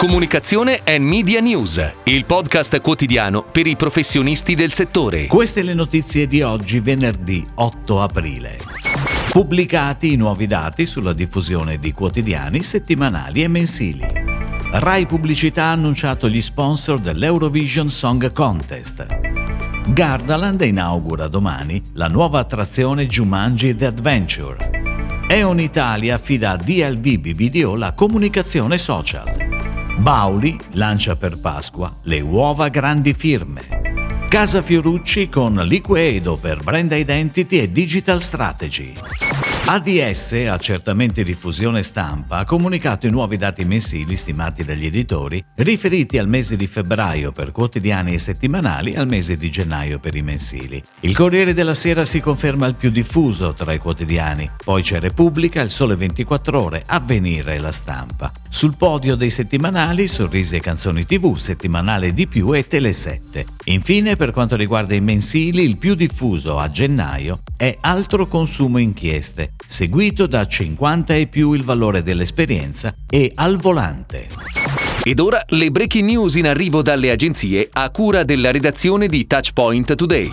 Comunicazione e Media News, il podcast quotidiano per i professionisti del settore. Queste le notizie di oggi, venerdì 8 aprile. Pubblicati i nuovi dati sulla diffusione di quotidiani settimanali e mensili. Rai Pubblicità ha annunciato gli sponsor dell'Eurovision Song Contest. Gardaland inaugura domani la nuova attrazione Jumanji The Adventure. Eon Italia affida a DLV BBDO la comunicazione social. Bauli lancia per Pasqua le uova grandi firme. Casa Fiorucci con Liquedo per Brand Identity e Digital Strategy. ADS, Accertamenti Diffusione Stampa, ha comunicato i nuovi dati mensili stimati dagli editori riferiti al mese di febbraio per quotidiani e settimanali al mese di gennaio per i mensili. Il Corriere della Sera si conferma il più diffuso tra i quotidiani, poi c'è Repubblica, Il Sole 24 Ore, Avvenire e La Stampa. Sul podio dei settimanali Sorrisi e Canzoni TV, Settimanale di più e Tele7. Infine, per quanto riguarda i mensili, il più diffuso a gennaio è Altro Consumo Inchieste, seguito da 50 e più il valore dell'esperienza e al volante. Ed ora le breaking news in arrivo dalle agenzie a cura della redazione di Touchpoint Today.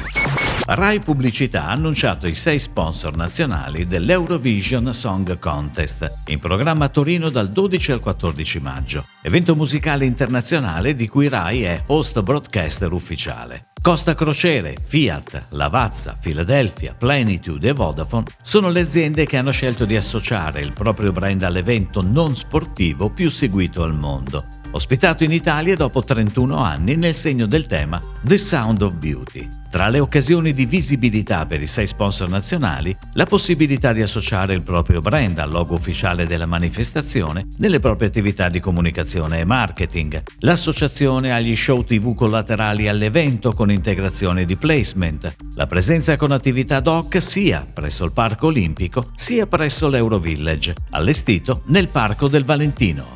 Rai Pubblicità ha annunciato i sei sponsor nazionali dell'Eurovision Song Contest, in programma a Torino dal 12 al 14 maggio, evento musicale internazionale di cui Rai è host broadcaster ufficiale. Costa Crociere, Fiat, Lavazza, Philadelphia, Plenitude e Vodafone sono le aziende che hanno scelto di associare il proprio brand all'evento non sportivo più seguito al mondo, ospitato in Italia dopo 31 anni nel segno del tema The Sound of Beauty. Tra le occasioni di visibilità per i sei sponsor nazionali, la possibilità di associare il proprio brand al logo ufficiale della manifestazione nelle proprie attività di comunicazione e marketing, l'associazione agli show TV collaterali all'evento con integrazione di placement, la presenza con attività doc sia presso il Parco Olimpico sia presso l'Eurovillage, allestito nel Parco del Valentino.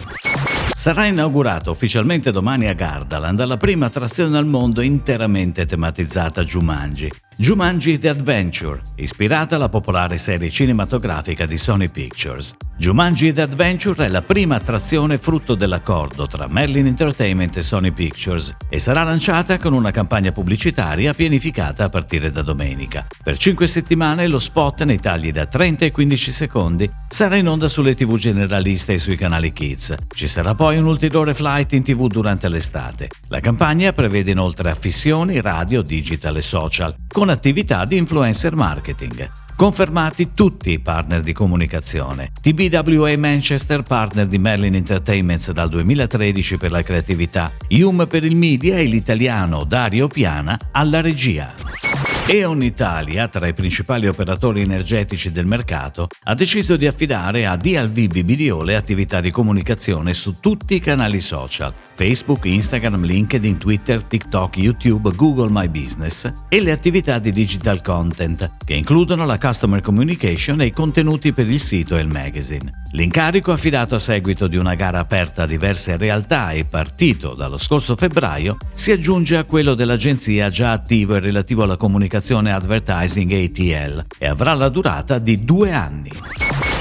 Sarà inaugurata ufficialmente domani a Gardaland la prima attrazione al mondo interamente tematizzata Jumanji. Jumanji The Adventure, ispirata alla popolare serie cinematografica di Sony Pictures. Jumanji The Adventure è la prima attrazione frutto dell'accordo tra Merlin Entertainment e Sony Pictures e sarà lanciata con una campagna pubblicitaria pianificata a partire da domenica. Per 5 settimane lo spot nei tagli da 30 e 15 secondi sarà in onda sulle tv generaliste e sui canali Kids. Ci sarà poi un ulteriore flight in tv durante l'estate. La campagna prevede inoltre affissioni, radio, digital e social, con attività di influencer marketing. Confermati tutti i partner di comunicazione. TBWA Manchester, partner di Merlin Entertainment dal 2013 per la creatività, IUM per il media e l'italiano Dario Piana alla regia. E.ON Italia, tra i principali operatori energetici del mercato, ha deciso di affidare a DLV BBDO le attività di comunicazione su tutti i canali social, Facebook, Instagram, LinkedIn, Twitter, TikTok, YouTube, Google My Business e le attività di digital content, che includono la customer communication e i contenuti per il sito e il magazine. L'incarico affidato a seguito di una gara aperta a diverse realtà e partito dallo scorso febbraio si aggiunge a quello dell'agenzia già attivo e relativo alla comunicazione advertising ATL e avrà la durata di due anni.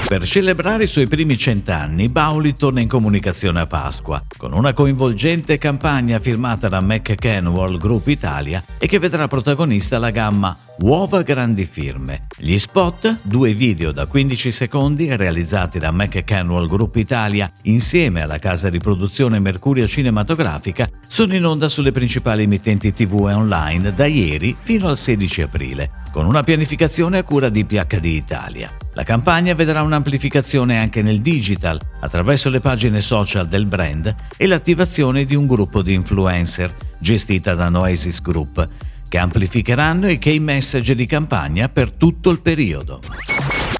Per celebrare i suoi primi cent'anni, Bauli torna in comunicazione a Pasqua, con una coinvolgente campagna firmata da McCann World Group Italia e che vedrà protagonista la gamma Uova grandi firme. Gli spot, due video da 15 secondi realizzati da McCanwell Group Italia insieme alla casa di produzione Mercurio Cinematografica, sono in onda sulle principali emittenti TV e online da ieri fino al 16 aprile, con una pianificazione a cura di PHD Italia. La campagna vedrà un'amplificazione anche nel digital, attraverso le pagine social del brand e l'attivazione di un gruppo di influencer, gestita da Noesis Group, che amplificheranno i key message di campagna per tutto il periodo.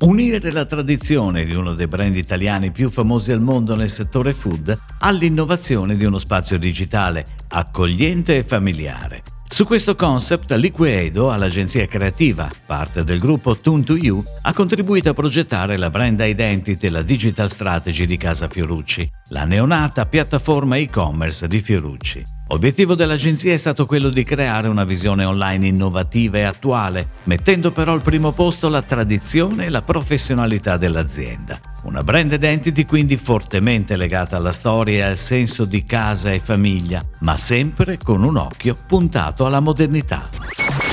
Unire la tradizione di uno dei brand italiani più famosi al mondo nel settore food all'innovazione di uno spazio digitale accogliente e familiare. Su questo concept Liquedo, all'agenzia creativa, parte del gruppo Tune2You, ha contribuito a progettare la brand identity e la digital strategy di Casa Fiorucci, la neonata piattaforma e-commerce di Fiorucci. Obiettivo dell'agenzia è stato quello di creare una visione online innovativa e attuale, mettendo però al primo posto la tradizione e la professionalità dell'azienda. Una branded entity quindi fortemente legata alla storia e al senso di casa e famiglia, ma sempre con un occhio puntato alla modernità.